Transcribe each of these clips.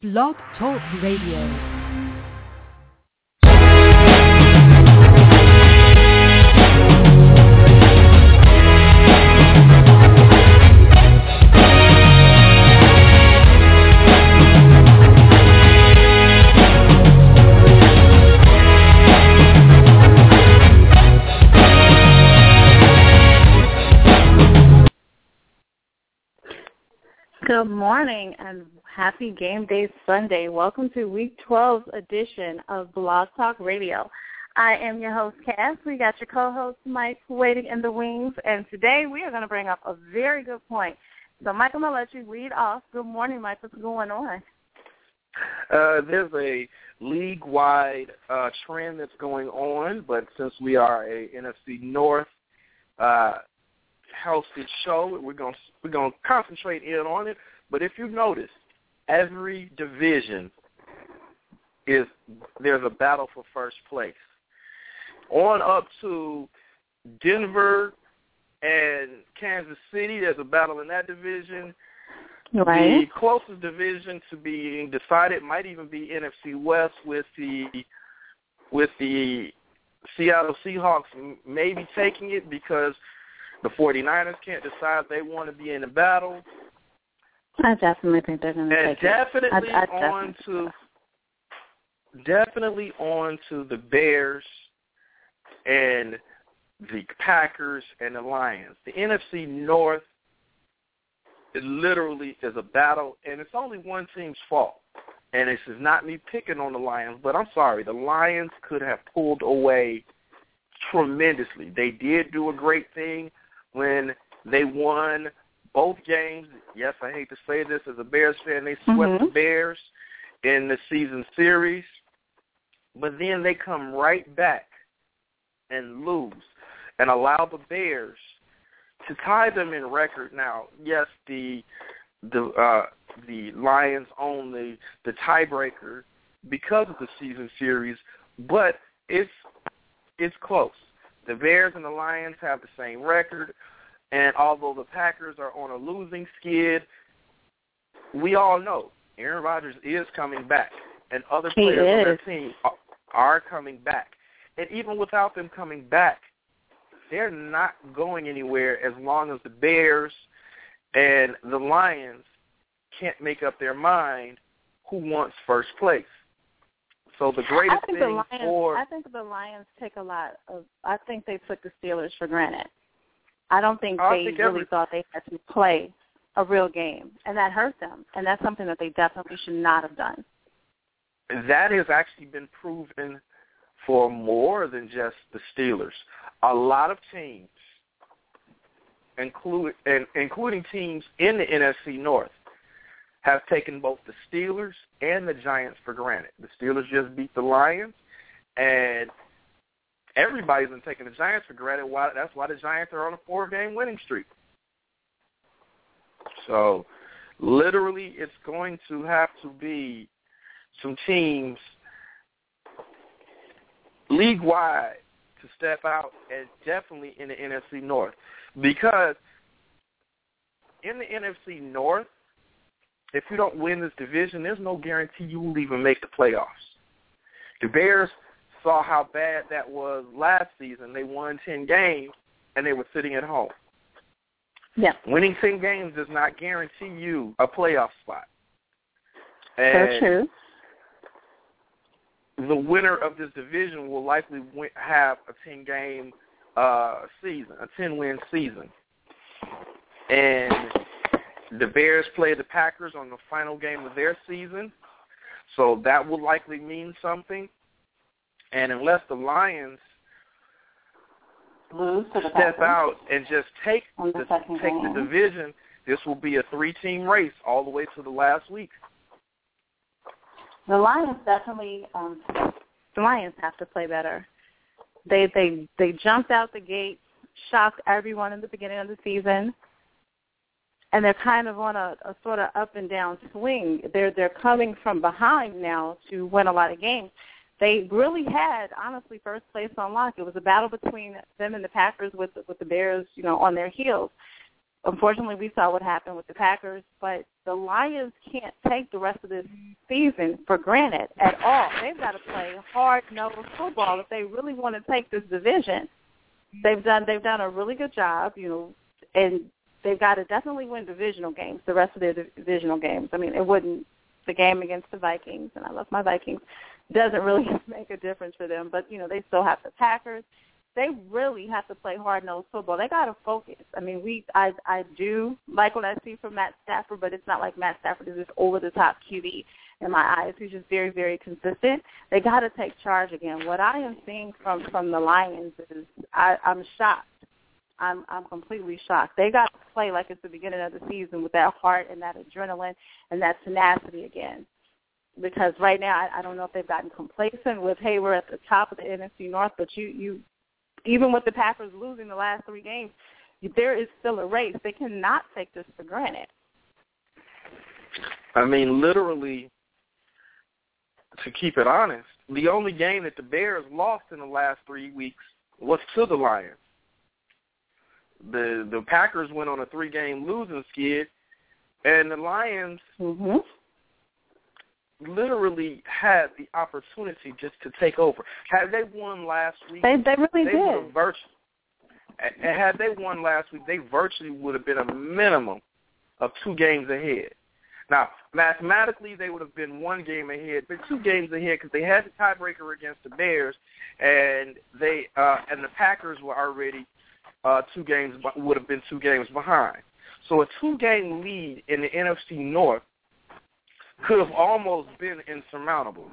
Blog Talk Radio. Good morning and happy game day Sunday. Welcome to week 12 edition of Blog Talk Radio. I am your host, Cass. We got your co-host, Mike, waiting in the wings. And today we are going to bring up a very good point. So, Mike, I'm going to let you lead off. Good morning, Mike. What's going on? Uh, there's a league-wide uh, trend that's going on, but since we are a NFC North uh, hosted show. We're gonna we're gonna concentrate in on it. But if you notice, every division is there's a battle for first place. On up to Denver and Kansas City, there's a battle in that division. Right. The closest division to being decided might even be NFC West with the with the Seattle Seahawks maybe taking it because the 49ers can't decide they want to be in the battle. I definitely think they're going to take definitely it. I, I on definitely to definitely on to the Bears and the Packers and the Lions. The NFC North it literally is a battle, and it's only one team's fault. And this is not me picking on the Lions, but I'm sorry, the Lions could have pulled away tremendously. They did do a great thing when they won both games. Yes, I hate to say this as a Bears fan, they swept Mhm. the Bears in the season series, but then they come right back and lose and allow the Bears to tie them in record. Now, yes, the the uh, the Lions own the the tiebreaker because of the season series, but it's it's close. The Bears and the Lions have the same record, and although the Packers are on a losing skid, we all know Aaron Rodgers is coming back, and other He players on their team are, are coming back. And even without them coming back, they're not going anywhere as long as the Bears and the Lions can't make up their mind who wants first place. So the greatest I think thing the Lions. for I think the Lions take a lot of. I think they took the Steelers for granted. I don't think I they think really every- thought they had to play a real game, and that hurt them. And that's something that they definitely should not have done. that has actually been proven for more than just the Steelers. A lot of teams, include, and, including teams in the NFC North, have taken both the Steelers and the Giants for granted. The Steelers just beat the Lions, and everybody's been taking the Giants for granted. Why? That's why the Giants are on a four-game winning streak. So, literally, it's going to have to be some teams league wide to step out and definitely in the NFC North because in the NFC North, if you don't win this division, there's no guarantee you will even make the playoffs. The Bears saw how bad that was last season. They won 10 games and they were sitting at home. Yeah, Winning 10 games does not guarantee you a playoff spot. so true. the winner of this division will likely win, have a 10 game uh, season, a 10 win season. And the Bears play the Packers on the final game of their season, so that will likely mean something. And unless the Lions Lose to the step Packers out and just take on the take the division, this will be a three team race all the way to the last week. The Lions definitely. Um, the Lions have to play better. They they they jumped out the gate, shocked everyone in the beginning of the season, and they're kind of on a, a sort of up and down swing. They're they're coming from behind now to win a lot of games. They really had honestly first place on lock. It was a battle between them and the Packers with with the Bears, you know, on their heels. Unfortunately, we saw what happened with the Packers, but the Lions can't take the rest of this season for granted at all. They've got to play hard-nosed football if they really want to take this division. They've done they've done a really good job, you know, and they've got to definitely win divisional games. The rest of their divisional games. I mean, it wouldn't the game against the Vikings, and I love my Vikings, doesn't really make a difference for them. But you know, they still have the Packers. They really have to play hard nosed football. They got to focus. I mean, we I I do like what I see from Matt Stafford, but it's not like Matt Stafford is this over the top QB in my eyes. He's just very very consistent. They got to take charge again. What I am seeing from from the Lions is I, I'm shocked. I'm I'm completely shocked. They got to play like it's the beginning of the season with that heart and that adrenaline and that tenacity again because right now I, I don't know if they've gotten complacent with hey we're at the top of the NFC North, but you you even with the Packers losing the last three games, there is still a race. They cannot take this for granted. I mean, literally, to keep it honest, the only game that the Bears lost in the last three weeks was to the Lions. The the Packers went on a three game losing skid, and the Lions mm-hmm literally had the opportunity just to take over. Had they won last week, they they really they did. Virtually, and had they won last week, they virtually would have been a minimum of two games ahead. Now, mathematically, they would have been one game ahead, but two games ahead because they had the tiebreaker against the Bears, and they uh, and the Packers were already uh, two games would have been two games behind. So a two-game lead in the NFC North could have almost been insurmountable.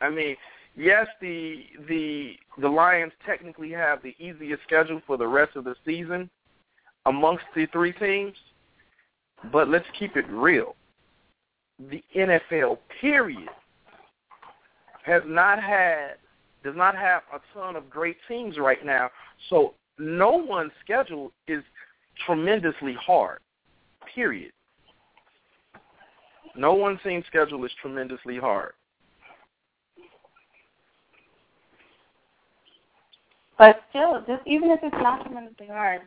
I mean, yes, the the the Lions technically have the easiest schedule for the rest of the season amongst the three teams, but let's keep it real. The NFL period has not had does not have a ton of great teams right now. So no one's schedule is tremendously hard. Period. No one team's schedule is tremendously hard. But still, just even if it's not tremendously hard,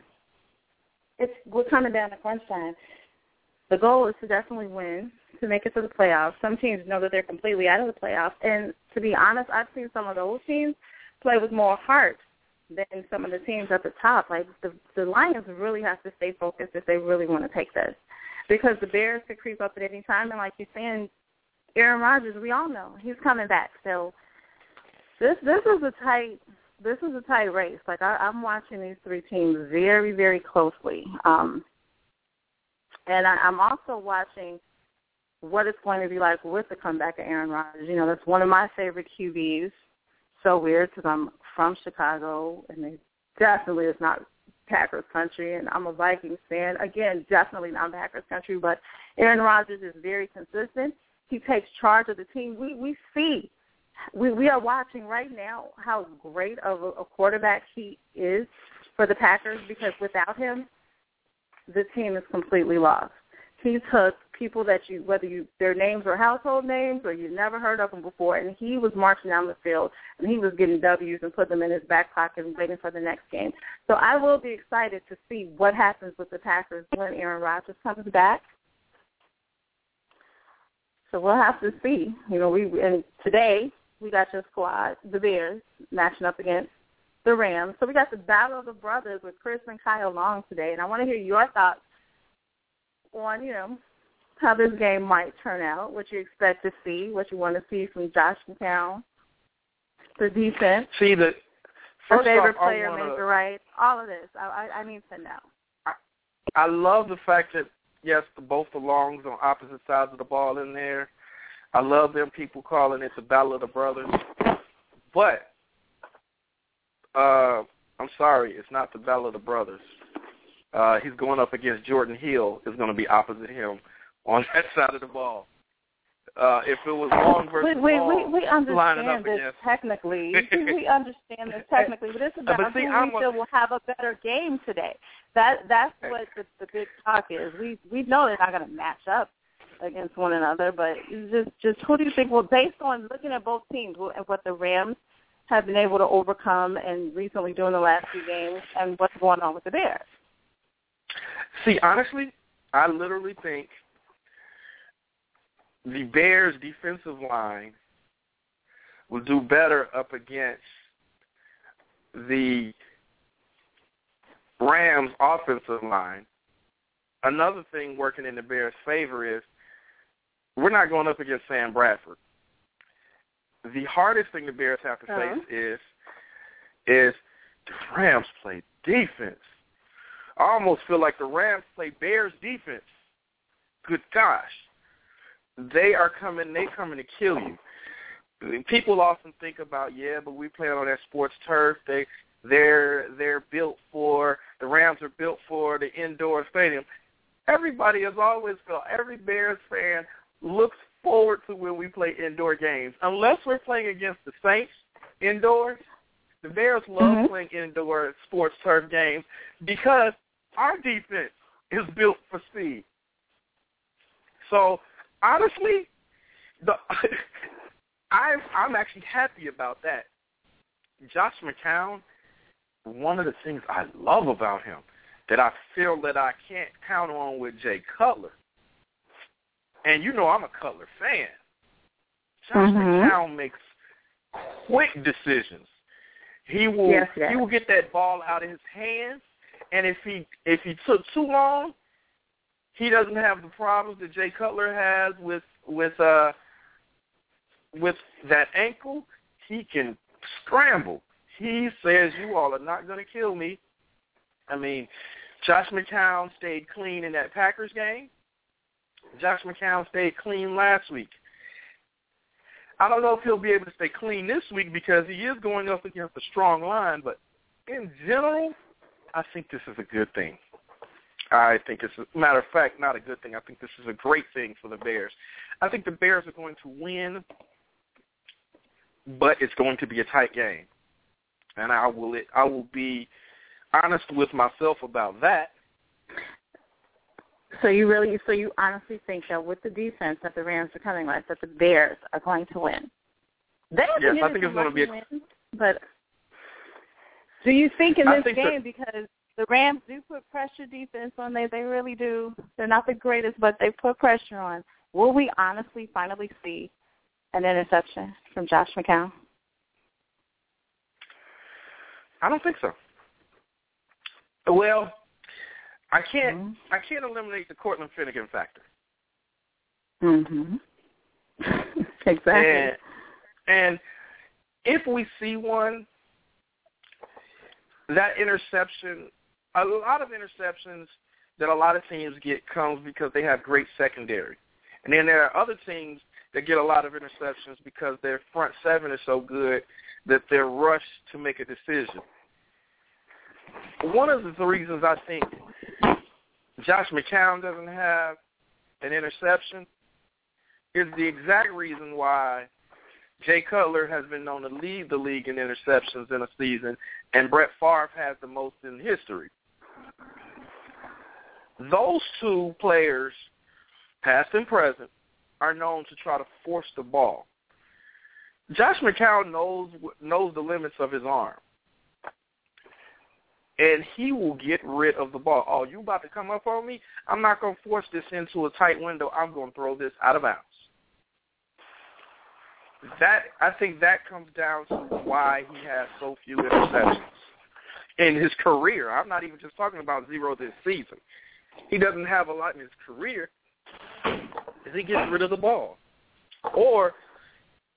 it's we're coming down to crunch time. The goal is to definitely win to make it to the playoffs. Some teams know that they're completely out of the playoffs, and to be honest, I've seen some of those teams play with more heart than some of the teams at the top. Like the the Lions really have to stay focused if they really want to take this because the Bears could creep up at any time. And like you're saying, Aaron Rodgers, we all know he's coming back. So this this is a tight this is a tight race. Like I, I'm watching these three teams very very closely, um, and I, I'm also watching what it's going to be like with the comeback of Aaron Rodgers. You know, that's one of my favorite QBs. So weird because I'm from Chicago, and they definitely is not Packers country, and I'm a Vikings fan. Again, definitely not Packers country, but Aaron Rodgers is very consistent. He takes charge of the team. We we see, we we are watching right now how great of a, a quarterback he is for the Packers because without him, the team is completely lost. He took people that you, whether you their names were household names or you never heard of them before, and he was marching down the field and he was getting W's and put them in his back pocket and waiting for the next game. So I will be excited to see what happens with the Packers when Aaron Rodgers comes back. So we'll have to see. You know, we and today we got your squad, the Bears, matching up against the Rams. So we got the battle of the brothers with Chris and Kyle Long today, and I want to hear your thoughts on you know how this game might turn out, what you expect to see, what you want to see from Josh McCown, the defense. See the first favorite off, player, wanna, Major Right, all of this. I, I I need to know. I, I love the fact that yes, both the longs on opposite sides of the ball in there. I love them people calling it the Battle of the Brothers, but uh, I'm sorry, it's not the Battle of the Brothers. Uh, he's going up against Jordan Hill. Is going to be opposite him on that side of the ball. Uh, if it was long versus we, we, long, we, we understand this against. technically. we understand this technically, but it's about but see, who I'm we feel will have a better game today. That that's what the, the big talk is. We we know they're not going to match up against one another, but just just who do you think? Well, based on looking at both teams and what the Rams have been able to overcome and recently doing the last few games, and what's going on with the Bears. See, honestly, I literally think the Bears defensive line will do better up against the Rams offensive line. Another thing working in the Bears' favor is we're not going up against Sam Bradford. The hardest thing the Bears have to Uh-huh. face is is the Rams play defense. I almost feel like the Rams play Bears defense. Good gosh. They are coming they coming to kill you. People often think about, yeah, but we play on that sports turf. They they're they're built for the Rams are built for the indoor stadium. Everybody has always felt every Bears fan looks forward to when we play indoor games. Unless we're playing against the Saints indoors, the Bears love Mhm. playing indoor sports turf games because our defense is built for speed. So honestly, the I'm I'm actually happy about that. Josh McCown, one of the things I love about him that I feel that I can't count on with Jay Cutler. And you know I'm a Cutler fan. Josh Mhm. McCown makes quick decisions. He will Yes, yes. he will get that ball out of his hands and if he if he took too long, he doesn't have the problems that Jay Cutler has with with uh with that ankle. He can scramble. He says you all are not going to kill me. I mean, Josh McCown stayed clean in that Packers game. Josh McCown stayed clean last week. I don't know if he'll be able to stay clean this week because he is going up against a strong line, but in general, I think this is a good thing. I think it's a matter of fact not a good thing. I think this is a great thing for the Bears. I think the Bears are going to win, but it's going to be a tight game, and I will I will be honest with myself about that. So you really, so you honestly think that with the defense that the Rams are coming with, that the Bears are going to win? They Yes, I think it's going to be a- win, but do you think in this think that- game because the Rams do put pressure defense on they they really do. They're not the greatest, but they put pressure on. Will we honestly finally see an interception from Josh McCown? I don't think so. Well, I can't Mhm. I can't eliminate the Cortland Finnegan factor. Mhm. exactly. And and if we see one, that interception, a lot of interceptions that a lot of teams get comes because they have great secondary. And then there are other teams that get a lot of interceptions because their front seven is so good that they're rushed to make a decision. One of the reasons I think Josh McCown doesn't have an interception is the exact reason why Jay Cutler has been known to lead the league in interceptions in a season, and Brett Favre has the most in history. Those two players, past and present, are known to try to force the ball. Josh McCown knows knows the limits of his arm, and he will get rid of the ball. Oh, you about to come up on me? I'm not going to force this into a tight window. I'm going to throw this out of bounds that I think that comes down to why he has so few interceptions in his career. I'm not even just talking about zero this season. He doesn't have a lot in his career. Is he gets rid of the ball, or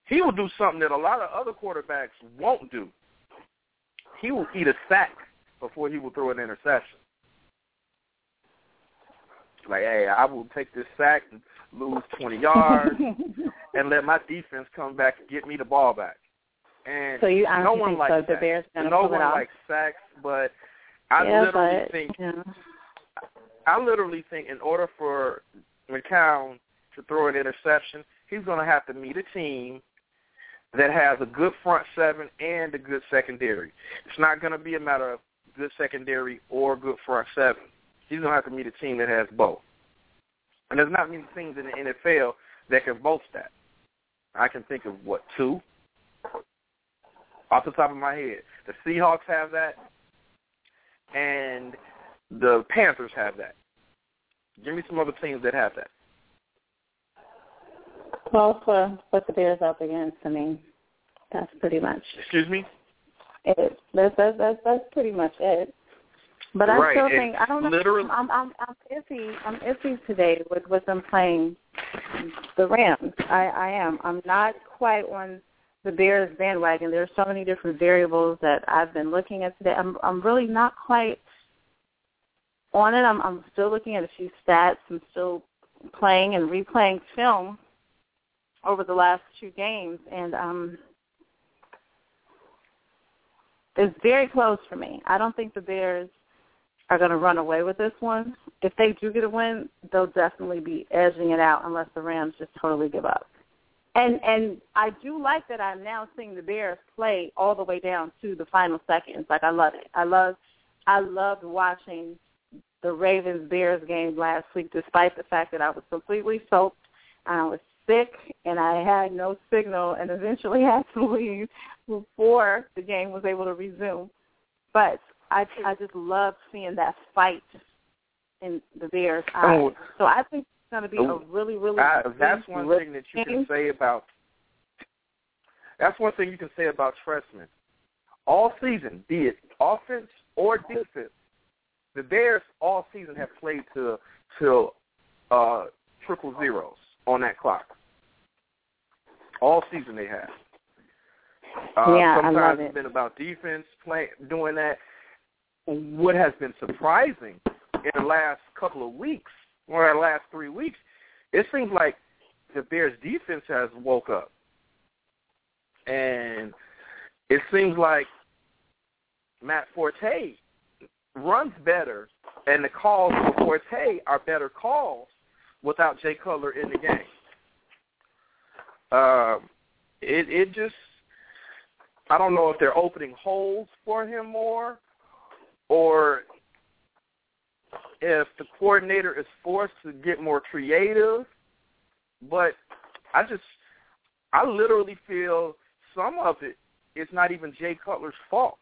he will do something that a lot of other quarterbacks won't do. He will eat a sack before he will throw an interception. Like, hey, I will take this sack and lose 20 yards and let my defense come back and get me the ball back. And so you no one think likes so? The. Bears to no pull one it off? likes sacks, but I yeah, literally but, think yeah. I literally think in order for McCown to throw an interception, he's going to have to meet a team that has a good front seven and a good secondary. It's not going to be a matter of good secondary or good front seven. He's going to have to meet a team that has both. And there's not many teams in the NFL that can boast that. I can think of, what, two? Off the top of my head. The Seahawks have that, and the Panthers have that. Give me some other teams that have that. Well, for what the Bears up against, I mean, that's pretty much. Excuse me. It. That's that's that's, that's pretty much it. But I right. still think I don't know. Literally, I'm I'm I'm iffy. I'm iffy today with with them playing the Rams. I I am. I'm not quite on the Bears bandwagon. There's so many different variables that I've been looking at today. I'm I'm really not quite on it. I'm I'm still looking at a few stats. I'm still playing and replaying film over the last two games, and um, it's very close for me. I don't think the Bears are going to run away with this one. If they do get a win, they'll definitely be edging it out unless the Rams just totally give up. And and I do like that I'm now seeing the Bears play all the way down to the final seconds. Like I love it. I love I loved watching the Ravens Bears game last week, despite the fact that I was completely soaked. And I was sick and I had no signal, and eventually had to leave before the game was able to resume. But I I just love seeing that fight in the Bears' eyes. Oh. So I think it's going to be a really really. I, that's one thing that you can say about. That's one thing you can say about Trestman. All season, be it offense or defense, the Bears all season have played to to uh, triple zeros on that clock. All season they have. Uh, Yeah, I sometimes love it's it's been about defense play doing that. What has been surprising in the last couple of weeks, or the last three weeks, it seems like the Bears defense has woke up. And it seems like Matt Forte runs better and the calls for Forte are better calls without Jay Cutler in the game. Um, it it just I don't know if they're opening holes for him more or if the coordinator is forced to get more creative. But I just I literally feel some of it is not even Jay Cutler's fault.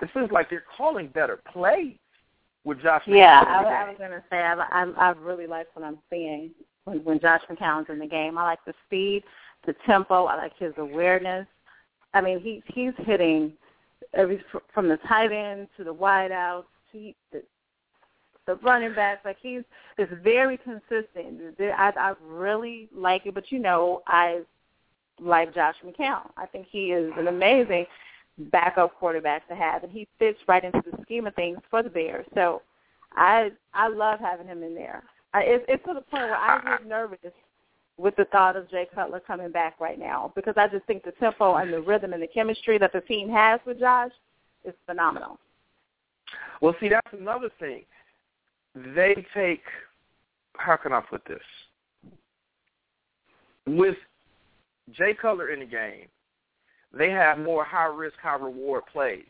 It seems like they're calling better plays with Josh. Yeah, I, I was going to say I, I I really like what I'm seeing when when Josh McCown's in the game. I like the speed, the tempo. I like his awareness. I mean, he he's hitting every from the tight end to the wide out to the the running backs. Like he's is very consistent. I I really like it, but you know I like Josh McCown. I think he is an amazing backup quarterback to have, and he fits right into the scheme of things for the Bears. So I I love having him in there. I, it's, it's to the point where I get nervous with the thought of Jay Cutler coming back right now because I just think the tempo and the rhythm and the chemistry that the team has with Josh is phenomenal. Well, see, that's another thing. They take, how can I put this? With Jay Cutler in the game, they have more high risk, high reward plays.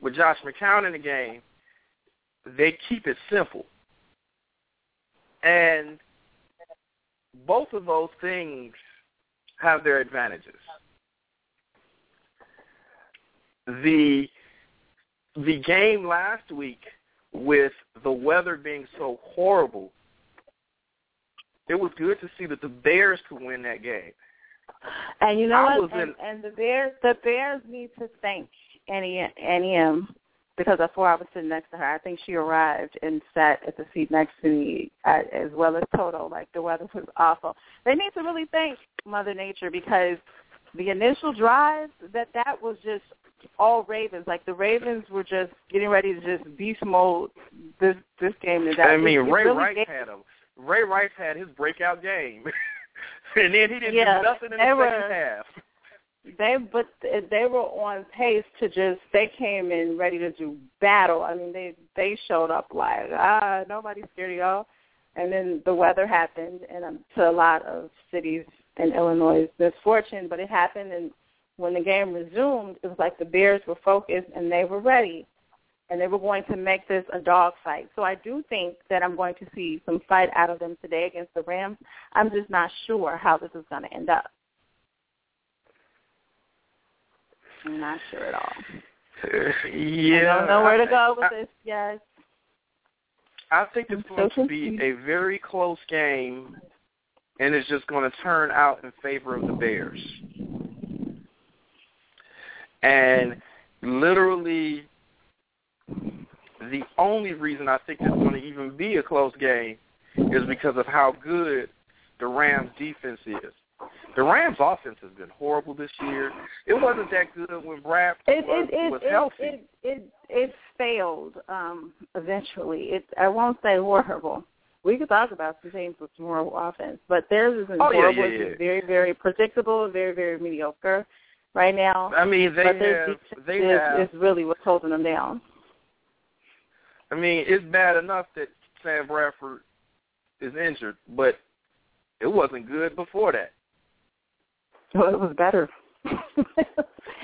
With Josh McCown in the game, they keep it simple. And both of those things have their advantages. The the game last week with the weather being so horrible, it was good to see that the Bears could win that game. And you know I what? And, in- and the Bears, the Bears need to thank Annie Annie M because that's where I was sitting next to her. I think she arrived and sat at the seat next to me, uh, as well as Toto. Like the weather was awful. They need to really thank Mother Nature because the initial drive that that was just all Ravens. Like the Ravens were just getting ready to just beast mode this this game. Death. I mean, It- Ray really Rice gave- had a Ray Rice had his breakout game, and then he didn't Yeah, do nothing in the were- second half. They but they were on pace to just they came in ready to do battle. I mean they they showed up like ah nobody's scared y'all, and then the weather happened and um, to a lot of cities in Illinois misfortune, but it happened and when the game resumed, it was like the Bears were focused and they were ready, and they were going to make this a dog fight. So I do think that I'm going to see some fight out of them today against the Rams. I'm just not sure how this is going to end up. I'm not sure at all. yeah, I don't know where to go with I- this. Yes. I think it's going to be a very close game, and it's just going to turn out in favor of the Bears. And literally, the only reason I think it's going to even be a close game is because of how good the Rams defense is. The Rams offense has been horrible this year. It wasn't that good when Brad it, was, it, it, was it, healthy. It, it it failed um eventually. It I won't say horrible. We could talk about some teams with some horrible offense, but theirs isn't Oh, yeah, horrible. yeah, It's yeah. just very, very predictable, very, very mediocre right now. I mean, they but their have they is, have. is really what's holding them down. I mean, it's bad enough that Sam Bradford is injured, but it wasn't good before that. Well, it was better.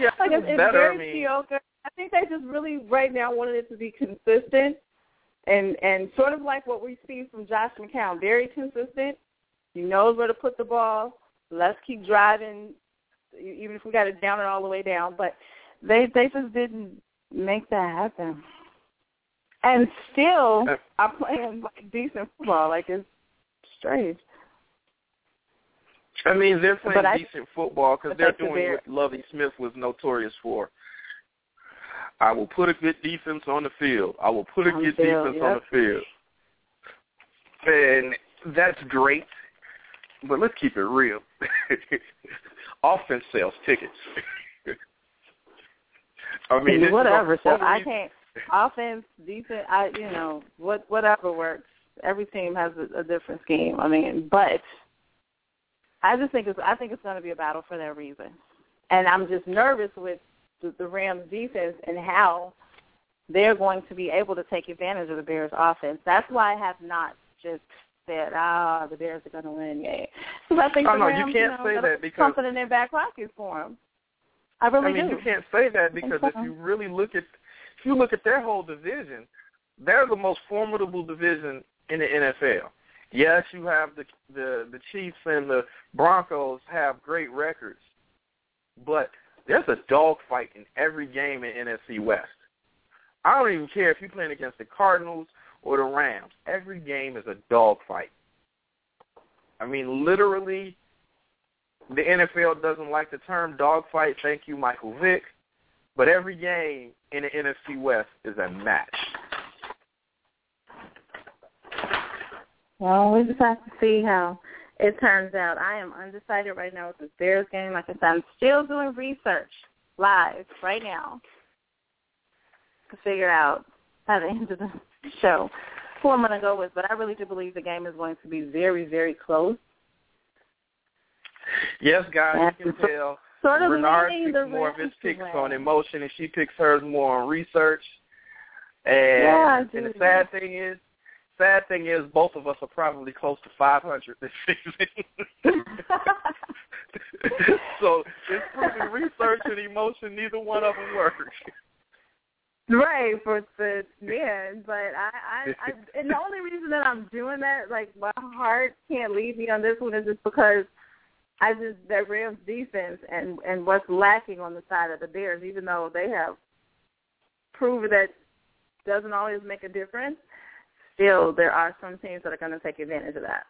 Yeah, like it it's, was it's better. very I mean, mediocre. I think they just really right now wanted it to be consistent and and sort of like what we see from Josh McCown, very consistent. He knows where to put the ball. Let's keep driving, even if we got to down it all the way down. But they they just didn't make that happen, and still Uh, are playing like decent football. Like it's strange. I mean, they're playing I- decent football because they're doing what Lovie Smith was notorious for. I will put a good defense on the field. I will put a good field, defense on the field. And that's great, but let's keep it real. Offense sells tickets. I mean, whatever. So I can't offense, defense. I you know what whatever works. Every team has a, a different scheme. I mean, but I just think it's I think it's going to be a battle for that reason, and I'm just nervous with the, the Rams defense and how they're going to be able to take advantage of the Bears offense. That's why I have not just said, ah, the Bears are going to win. Yeah, because I think Oh, the no, you Rams, can't know, say that because- something in their back pocket for them. I really I mean, do. you can't say that because if you really look at if you look at their whole division, they're the most formidable division in the NFL. Yes, you have the the the Chiefs and the Broncos have great records, but there's a dogfight in every game in NFC West. I don't even care if you're playing against the Cardinals or the Rams. Every game is a dogfight. I mean, literally, the NFL doesn't like the term dogfight. Thank you, Michael Vick. But every game in the NFC West is a match. Well, we just have to see how it turns out. I am undecided right now with this Bears game. Like I said, I'm still doing research live right now to figure out by the end of the show who I'm going to go with. But I really do believe the game is going to be very, very close. Yes, guys, you can tell. Sort of Bernard leaning picks the more of his picks on emotion, and she picks hers more on research. And, Yeah, and the sad thing is, sad thing is, both of us are probably close to 500 this season. so it's proven research and emotion. Neither one of them work. Right for the men, but I, I, I, and the only reason that I'm doing that, like my heart can't leave me on this one, is just because I just that Rams defense and and what's lacking on the side of the Bears, even though they have proven that doesn't always make a difference. Still, there are some teams that are going to take advantage of that.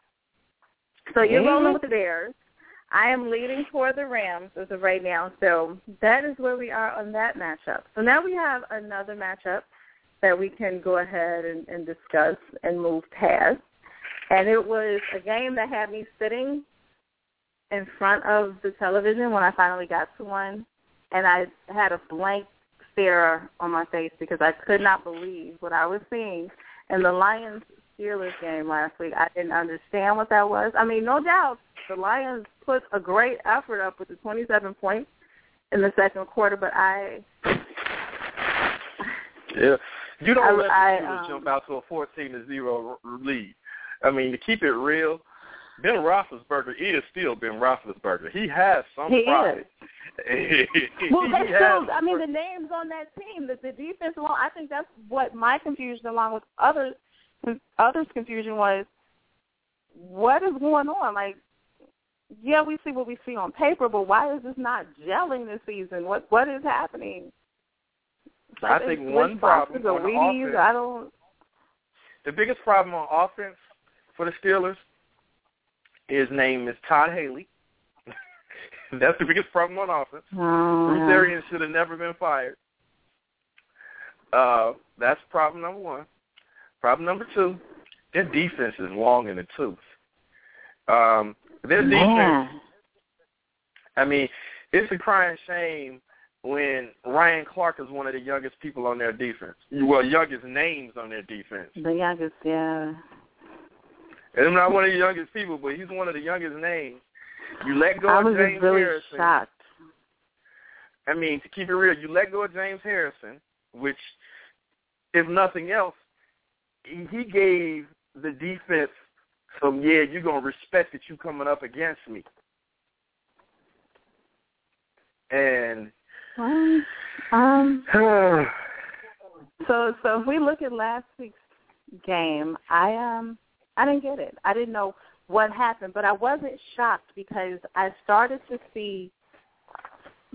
So you're Mhm. rolling with the Bears. I am leading toward the Rams as of right now. So that is where we are on that matchup. So now we have another matchup that we can go ahead and, and discuss and move past. And it was a game that had me sitting in front of the television when I finally got to one. And I had a blank stare on my face because I could not believe what I was seeing. In the Lions Steelers game last week, I didn't understand what that was. I mean, no doubt the Lions put a great effort up with the 27 points in the second quarter, but I Yeah, you don't I- let the Steelers um, jump out to a 14 to zero lead. I mean, to keep it real, Ben Roethlisberger is still Ben Roethlisberger. He has some He pride. Well, he that's still. I mean, the names on that team, the, the defense alone. I think that's what my confusion, along with others, others' confusion was. What is going on? Like, yeah, we see what we see on paper, but why is this not gelling this season? What what is happening? It's I think one problem on the Wheaties. offense- I don't. the biggest problem on offense for the Steelers, his name is Todd Haley. That's the biggest problem on offense. Oh, Bruce Arians should have never been fired. Uh, that's problem number one. Problem number two, their defense is long in the tooth. Um, their defense, Man. I mean, it's a crying shame when Ryan Clark is one of the youngest people on their defense. Well, youngest names on their defense. The youngest, yeah. And I'm not one of the youngest people, but he's one of the youngest names. You let go I of was James really Harrison. shocked. I mean, to keep it real, you let go of James Harrison, which, if nothing else, he he gave the defense some, yeah, you're going to respect that you coming up against me. And, Well, um, so so if we look at last week's game, I um I didn't get it. I didn't know what happened, but I wasn't shocked because I started to see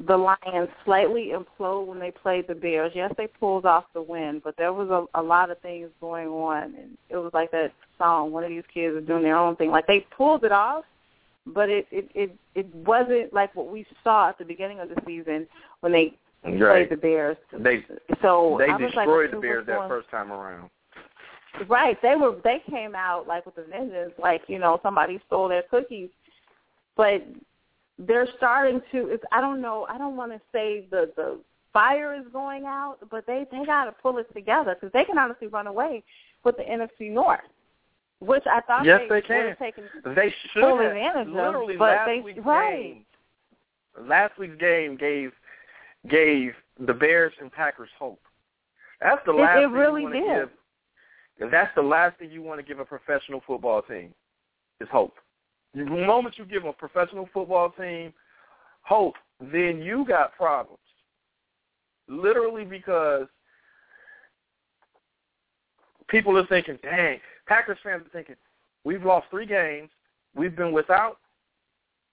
the Lions slightly implode when they played the Bears. Yes, they pulled off the win, but there was a, a lot of things going on, and it was like that song. One of these kids is doing their own thing. Like they pulled it off, but it it it, it wasn't like what we saw at the beginning of the season when they right, played the Bears. they So they I was like, destroyed the Bears that first time around. Right. They were they came out like with the vengeance, like, you know, somebody stole their cookies. But they're starting to it's I don't know, I don't want to say the the fire is going out, but they they got to pull it together cuz they can honestly run away with the NFC North. Which I thought Yes, they, they can. have taken They should full have. advantage of, Literally but last they- week's right. game. Last week's game gave gave the Bears and Packers hope. That's the last it thing really did. give. That's the last thing you want to give a professional football team is hope. The moment you give a professional football team hope, then you got problems. Literally because people are thinking, dang, Packers fans are thinking, we've lost three games, we've been without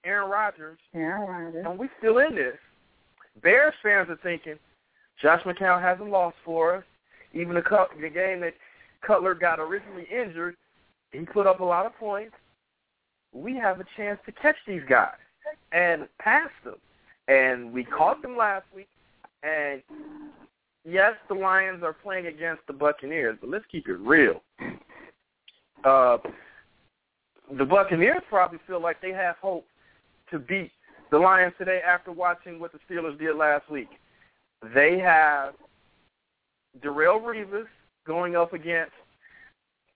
Aaron Rodgers, Yeah, right. and we're still in this. Bears fans are thinking, Josh McCown hasn't lost for us. Even the, cut, the game that Cutler got originally injured, he put up a lot of points. We have a chance to catch these guys and pass them. And we caught them last week. And yes, the Lions are playing against the Buccaneers, but let's keep it real. Uh, the Buccaneers probably feel like they have hope to beat the Lions today after watching what the Steelers did last week. They have Darrelle Revis going up against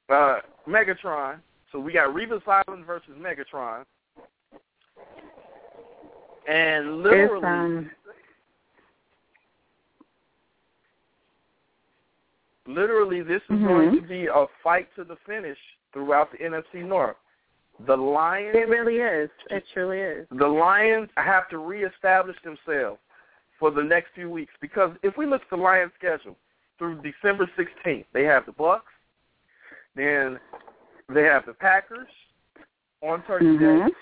uh, Megatron. So we got Revis Island versus Megatron. And literally, um, literally this is Mhm. going to be a fight to the finish throughout the NFC North. The Lions it really is. It truly is. the Lions have to reestablish themselves for the next few weeks because if we look at the Lions schedule through December 16th, they have the Bucks, then they have the Packers on Turkey Mhm. Day,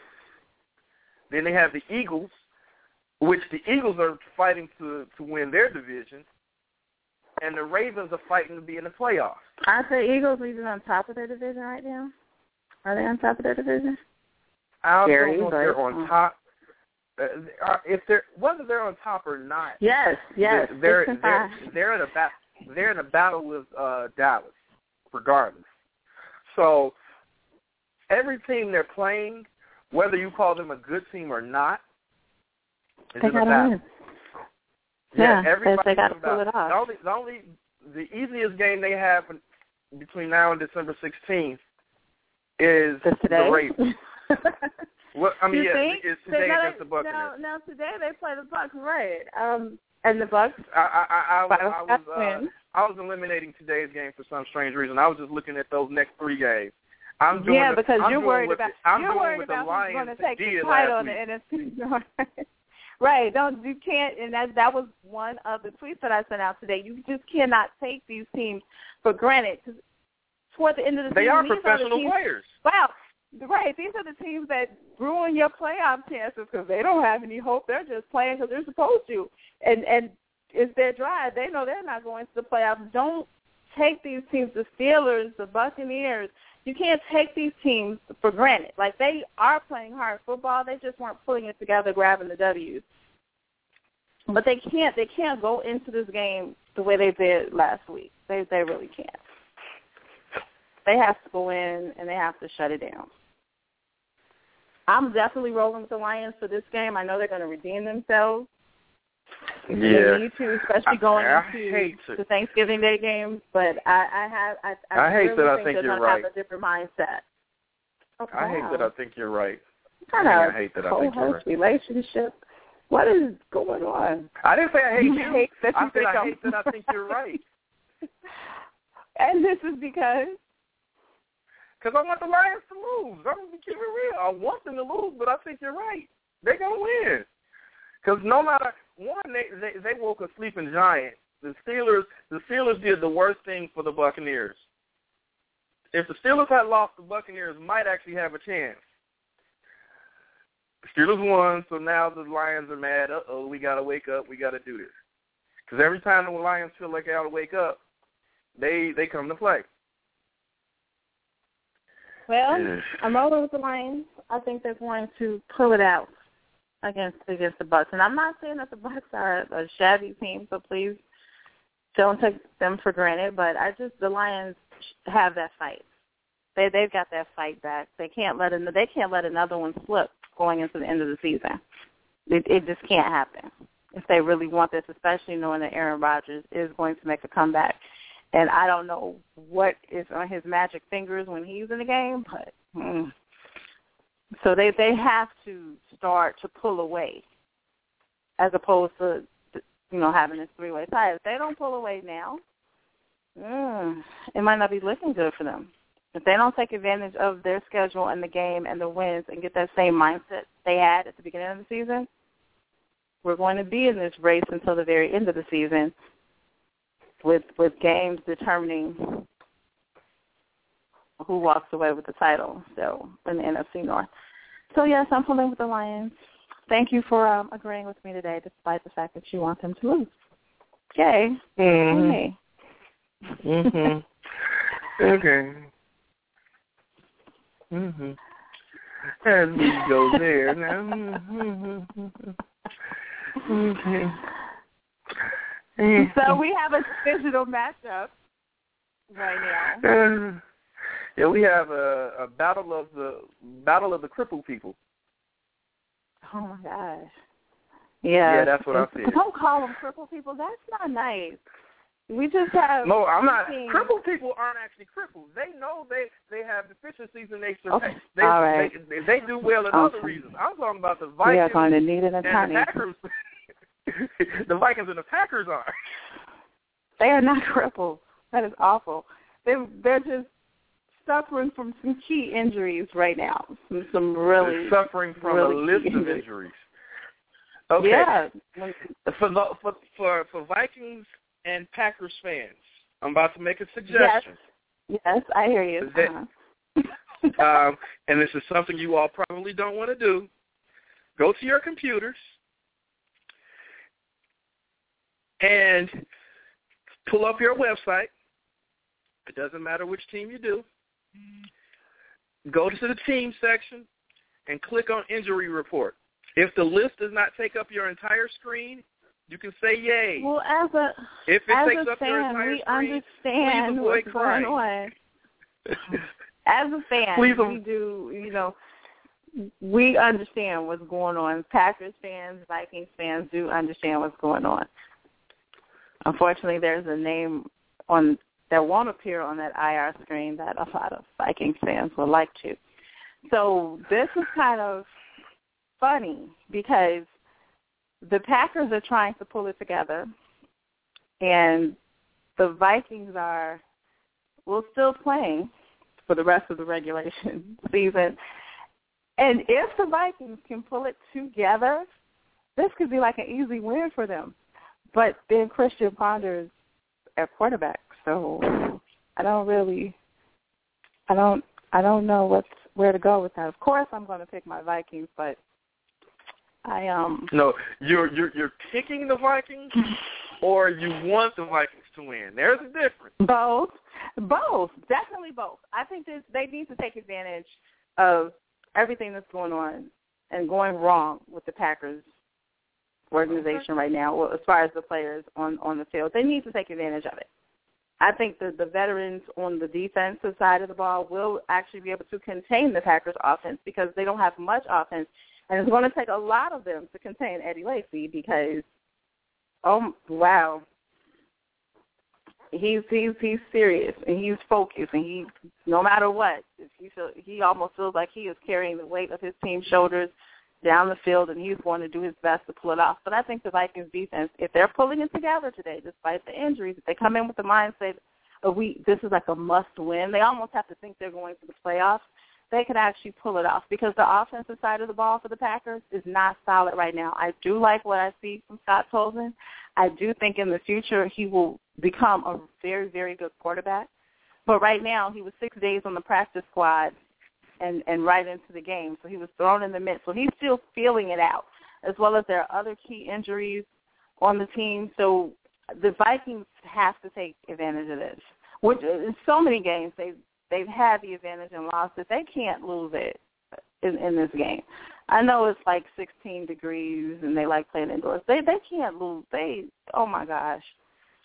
then they have the Eagles, which the Eagles are fighting to to win their division, and the Ravens are fighting to be in the playoffs. Aren't the Eagles even on top of their division right now? Are they on top of their division? I don't know if they're on top. Uh, uh, if they're whether they're on top or not, Yes, yes. They're and they're they're in a ba- they're in a battle with uh, Dallas, regardless. So every team they're playing, whether you call them a good team or not, is They in a gotta battle. win. Yeah, Yeah, everybody's they gotta in a battle. pull it off. The only the only the easiest game they have between now and December sixteenth is the today. Ravens. What I mean, you yeah, think? it's So today now against the they- Buccaneers. Now, now today they play the Bucks, right? Um, and the Bucks. I I I, I, I was uh. I was eliminating today's game for some strange reason. I was just looking at those next three games. I'm doing yeah, the, because I'm you're worried about the, I'm you're worried about who's going to take the title in the NFC North. right? Don't you can't, and that that was one of the tweets that I sent out today. You just cannot take these teams for granted. 'cause toward the end of the They season, are these the professional teams, players. Wow. Right. These are the teams that ruin your playoff chances because they don't have any hope. They're just playing because they're supposed to. And and it's their drive. They know they're not going to the playoffs. Don't take these teams, the Steelers, the Buccaneers, you can't take these teams for granted. Like they are playing hard football, they just weren't pulling it together, grabbing the W's. But they can't they can't go into this game the way they did last week. They they really can't. They have to go in and they have to shut it down. I'm definitely rolling with the Lions for this game. I know they're going to redeem themselves. Yeah. They need to, especially going I, I into the Thanksgiving Day games. But I, I have I, I, I hate really that I think think you're right. have a different mindset. Oh, I hate that I think you're right. kind I of hate that I think you're co-host relationship. What is going on? I didn't say I hate You you. hate that you I said I hate that I think you're right. And this is because Because I want the Lions to lose. I'm going to keep it real. I want them to lose, but I think you're right. They're going to win. Because no matter, one, they, they, they woke a sleeping giant. The Steelers, the Steelers did the worst thing for the Buccaneers. If the Steelers had lost, the Buccaneers might actually have a chance. The Steelers won, so now the Lions are mad. Uh-oh, we got to wake up. We got to do this. Because every time the Lions feel like they got to wake up, they they come to play. Well. I'm rolling with the Lions. I think they're going to pull it out against against the Bucks. And I'm not saying that the Bucks are a shabby team, so please don't take them for granted. But I just the Lions have that fight. They they've got that fight back. They can't let an, they can't let another one slip going into the end of the season. It, it just can't happen if they really want this, especially knowing that Aaron Rodgers is going to make a comeback. And I don't know what is on his magic fingers when he's in the game, but mm. so they they have to start to pull away, as opposed to you know having this three way tie. If they don't pull away now, mm, it might not be looking good for them. If they don't take advantage of their schedule and the game and the wins and get that same mindset they had at the beginning of the season, we're going to be in this race until the very end of the season with with games determining who walks away with the title. So in the NFC North. So yes, I'm pulling with the Lions. Thank you for um, agreeing with me today, despite the fact that you want them to lose. Yay! Mm-hmm. Hey. Mhm. okay. Mhm. As we go there now. Mhm. Okay. So we have a divisional matchup right now. Yeah, we have a, a battle of the battle of the crippled people. Oh my gosh. Yeah. Yeah, that's what I said. Don't call them crippled people. That's not nice. We just have. No, I'm not. teams. Crippled people aren't actually crippled. They know they they have deficiencies and they surpass. Okay, They, all right. they they do well in Okay. other reasons. I'm talking about the Vikings going to need an and the Packers. the Vikings and the Packers are. They are not crippled. That is awful. They they're just suffering from some key injuries right now. Some some really They're suffering from really a list of injuries. injuries. Okay. Yeah. For, the, for for for Vikings and Packers fans, I'm about to make a suggestion. Yes, I hear you. That- Uh-huh. um, and this is something you all probably don't want to do. Go to your computers and pull up your website. It doesn't matter which team you do. Go to the team section and click on injury report. If the list does not take up your entire screen, you can say yay. well, as a If it as takes a up your fan, entire we screen, understand what's going on. As a fan, Please we do. You know, we understand what's going on. Packers fans, Vikings fans do understand what's going on. Unfortunately, there's a name on that won't appear on that IR screen that a lot of Vikings fans would like to. So this is kind of funny because the Packers are trying to pull it together, and the Vikings are well still playing for the rest of the regulation season. And if the Vikings can pull it together, this could be like an easy win for them. But then Christian Ponders at quarterback, so I don't really, I don't, I don't know what's where to go with that. Of course, I'm going to pick my Vikings, but I um No, you're you're you're picking the Vikings, or you want the Vikings to win. There's a difference. Both, both, definitely both. I think this, they need to take advantage of everything that's going on and going wrong with the Packers organization right now, well, as far as the players on on the field. They need to take advantage of it. I think that the veterans on the defensive side of the ball will actually be able to contain the Packers offense because they don't have much offense. And it's going to take a lot of them to contain Eddie Lacy because, oh, wow. He's he's he's serious and he's focused and he no matter what he feel, he almost feels like he is carrying the weight of his team's shoulders down the field, and he's going to do his best to pull it off. But I think the Vikings defense, if they're pulling it together today, despite the injuries, if they come in with the mindset of we this is like a must win, they almost have to think they're going to the playoffs. They could actually pull it off because the offensive side of the ball for the Packers is not solid right now. I do like what I see from Scott Tolzien. I do think in the future he will become a very, very good quarterback. But right now, he was six days on the practice squad and and right into the game. So he was thrown in the midst. So he's still feeling it out, as well as there are other key injuries on the team. So the Vikings have to take advantage of this. Which uh, in so many games they they've had the advantage and lost it. They can't lose it in, in this game. I know it's like 16 degrees and they like playing indoors. They they can't lose. They oh my gosh.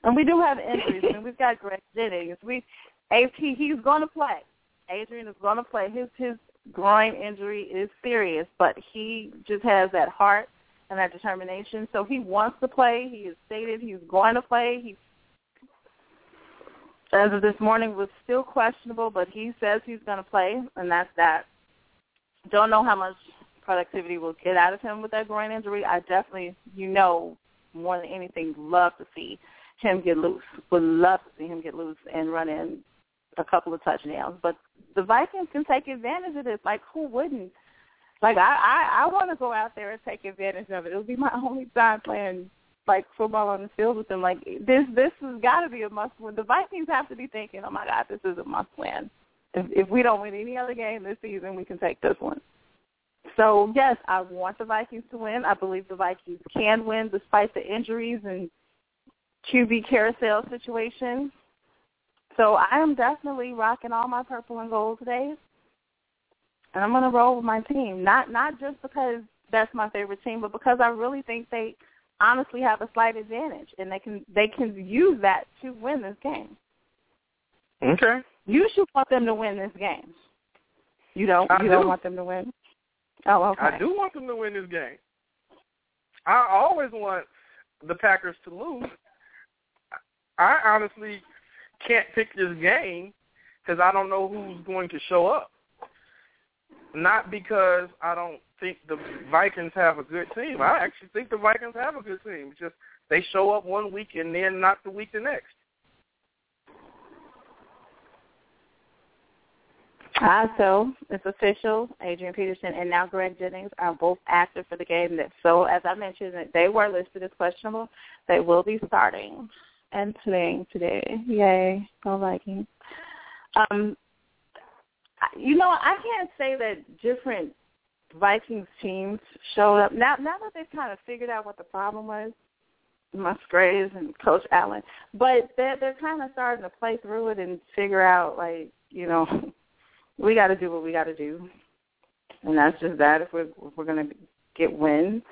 And we do have injuries. I mean, we've got Greg Jennings. We AP he's going to play. Adrian is going to play. His his groin injury is serious, but he just has that heart and that determination. So he wants to play. He has stated he's going to play. He, as of this morning, was still questionable, but he says he's going to play, and that's that. Don't know how much productivity we'll get out of him with that groin injury. I definitely, you know, more than anything, love to see him get loose. Would love to see him get loose and run in a couple of touchdowns. But the Vikings can take advantage of this. Like who wouldn't? Like I I, I want to go out there and take advantage of it. It'll be my only time playing like football on the field with them. Like this this has got to be a must win. The Vikings have to be thinking, oh my God, this is a must win. If, if we don't win any other game this season, we can take this one. So yes, I want the Vikings to win. I believe the Vikings can win despite the injuries and QB carousel situation. So I am definitely rocking all my purple and gold today. And I'm gonna roll with my team. Not not just because that's my favorite team, but because I really think they honestly have a slight advantage and they can they can use that to win this game. Okay. You should want them to win this game. You don't I you do. not want them to win? Oh, okay. I do want them to win this game. I always want the Packers to lose. I honestly can't pick this game because I don't know who's going to show up. Not because I don't think the Vikings have a good team. I actually think the Vikings have a good team. It's just they show up one week and then not the week the next. Ah, so it's official. Adrian Peterson and now Greg Jennings are both active for the game. That so, as I mentioned, they were listed as questionable. They will be starting and playing today. Yay, go Vikings. Um, you know, I can't say that different Vikings teams showed up. Now, now that they've kind of figured out what the problem was, Musgraves and Coach Allen, but they're they're kind of starting to play through it and figure out, like, you know, we got to do what we got to do, and that's just that. If we're if we're gonna get wins,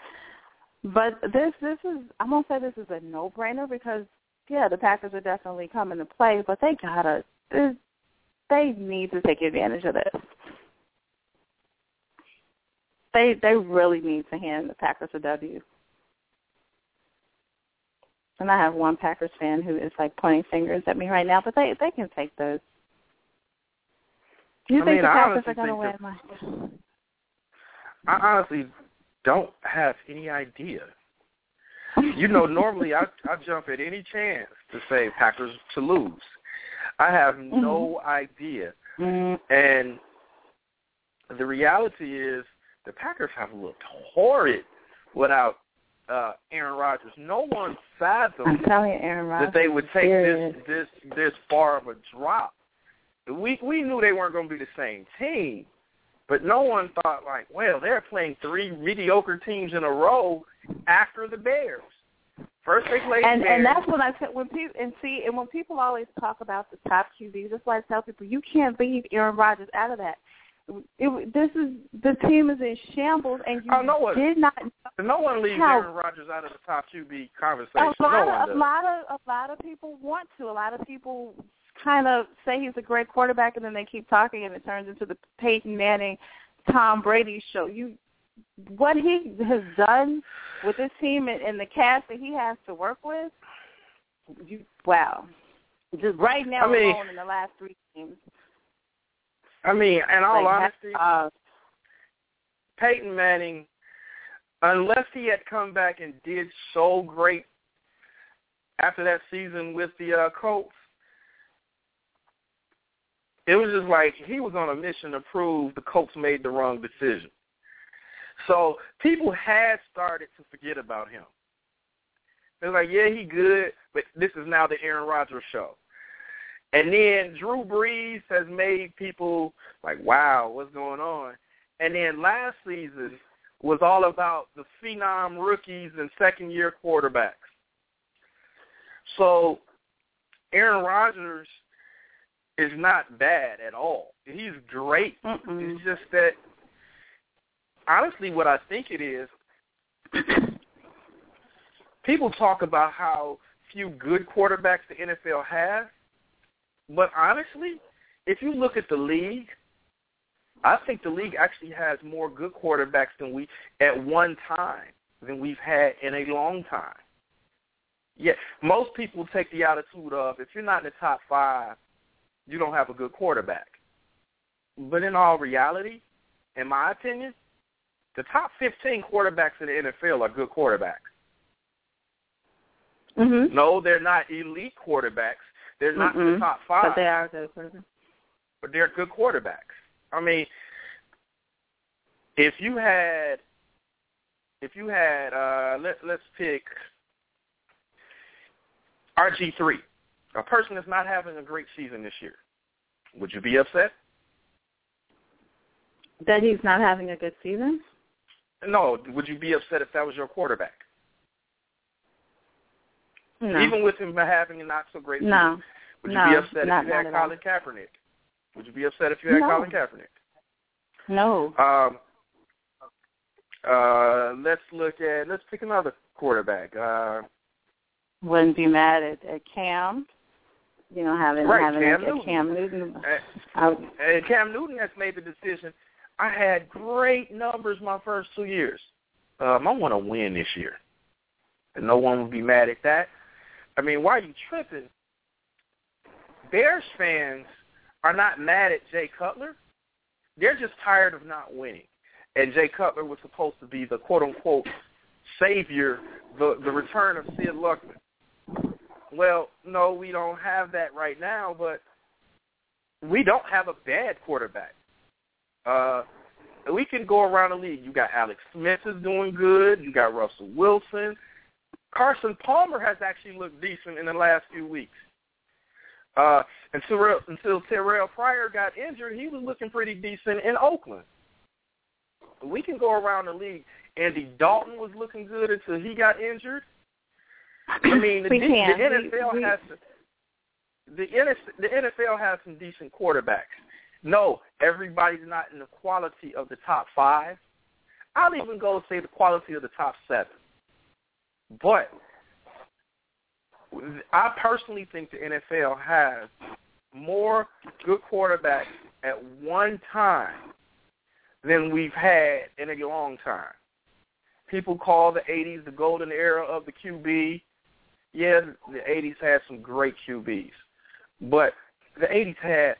but this this is I'm gonna say this is a no brainer because yeah, the Packers are definitely coming to play, but they gotta they need to take advantage of this. They they really need to hand the Packers a W. And I have one Packers fan who is like pointing fingers at me right now, but they they can take those. Do you I think mean, the Packers are going to win? think I honestly don't have any idea. You know, normally I I jump at any chance to say Packers to lose. I have no idea. Mm, And the reality is the Packers have looked horrid without uh Aaron Rodgers. No one fathomed you, Aaron Rodgers. that they would take serious. this this this far of a drop. We we knew they weren't going to be the same team, but no one thought like, well, they're playing three mediocre teams in a row after the Bears. First they played and and that's what I said when people and see and when people always talk about the top QBs, that's why I tell people you can't leave Aaron Rodgers out of that. It, this is the team is in shambles, and you Oh, no one- did not. no one leaves How- Aaron Rodgers out of the top QB conversation. A lot, no of, a lot of a lot of people want to. A lot of people kind of say he's a great quarterback, and then they keep talking, and it turns into the Peyton Manning, Tom Brady show. You, what he has done with this team and, and the cast that he has to work with, you wow. Just right now I mean- alone in the last three games. I mean, in all like, honesty, uh, Peyton Manning, unless he had come back and did so great after that season with the uh, Colts, it was just like he was on a mission to prove the Colts made the wrong decision. So people had started to forget about him. They're like, yeah, he good, but this is now the Aaron Rodgers show. And then Drew Brees has made people like, wow, what's going on? And then last season was all about the phenom rookies and second year quarterbacks. So Aaron Rodgers is not bad at all. He's great. mm-mm. It's just that honestly what I think it is people talk about how few good quarterbacks the NFL has, but honestly, if you look at the league, I think the league actually has more good quarterbacks than we at one time than we've had in a long time. Yeah, most people take the attitude of if you're not in the top five, you don't have a good quarterback. But in all reality, in my opinion, the top 15 quarterbacks in the NFL are good quarterbacks. Mhm. No, they're not elite quarterbacks. They're not Mm-mm. the top five, But they are good quarterbacks. but they're good quarterbacks. I mean, if you had, if you had, uh, let let's pick RG three, a person that's not having a great season this year, would you be upset? That he's not having a good season. No, would you be upset if that was your quarterback? No. Even with him having a not so great season, no. would you No, be upset not- if you had all. Colin Kaepernick? Would you be upset if you had No. Colin Kaepernick? No. Um, uh, let's look at let's pick another quarterback. Uh, Wouldn't be mad at, at Cam. You know, having Right, having Cam a, Newton. a Cam Newton. and, I, and Cam Newton has made the decision. I had great numbers my first two years. Um, I want to win this year, and no one would be mad at that. I mean, why are you tripping? Bears fans are not mad at Jay Cutler. They're just tired of not winning. And Jay Cutler was supposed to be the quote unquote savior, the the return of Sid Luckman. Well, no, we don't have that right now, but we don't have a bad quarterback. Uh, we can go around the league. You got Alex Smith is doing good. You got Russell Wilson. Carson Palmer has actually looked decent in the last few weeks. Uh, until until Terrell Pryor got injured, he was looking pretty decent in Oakland. We can go around the league. Andy Dalton was looking good until he got injured. I mean, the, we can. the NFL we, we, has to, the NS the NFL has some decent quarterbacks. No, everybody's not in the quality of the top five. I'll even go say the quality of the top seven. But I personally think the NFL has more good quarterbacks at one time than we've had in a long time. People call the 80s the golden era of the QB. Yeah, the 80s had some great QBs. But the 80s had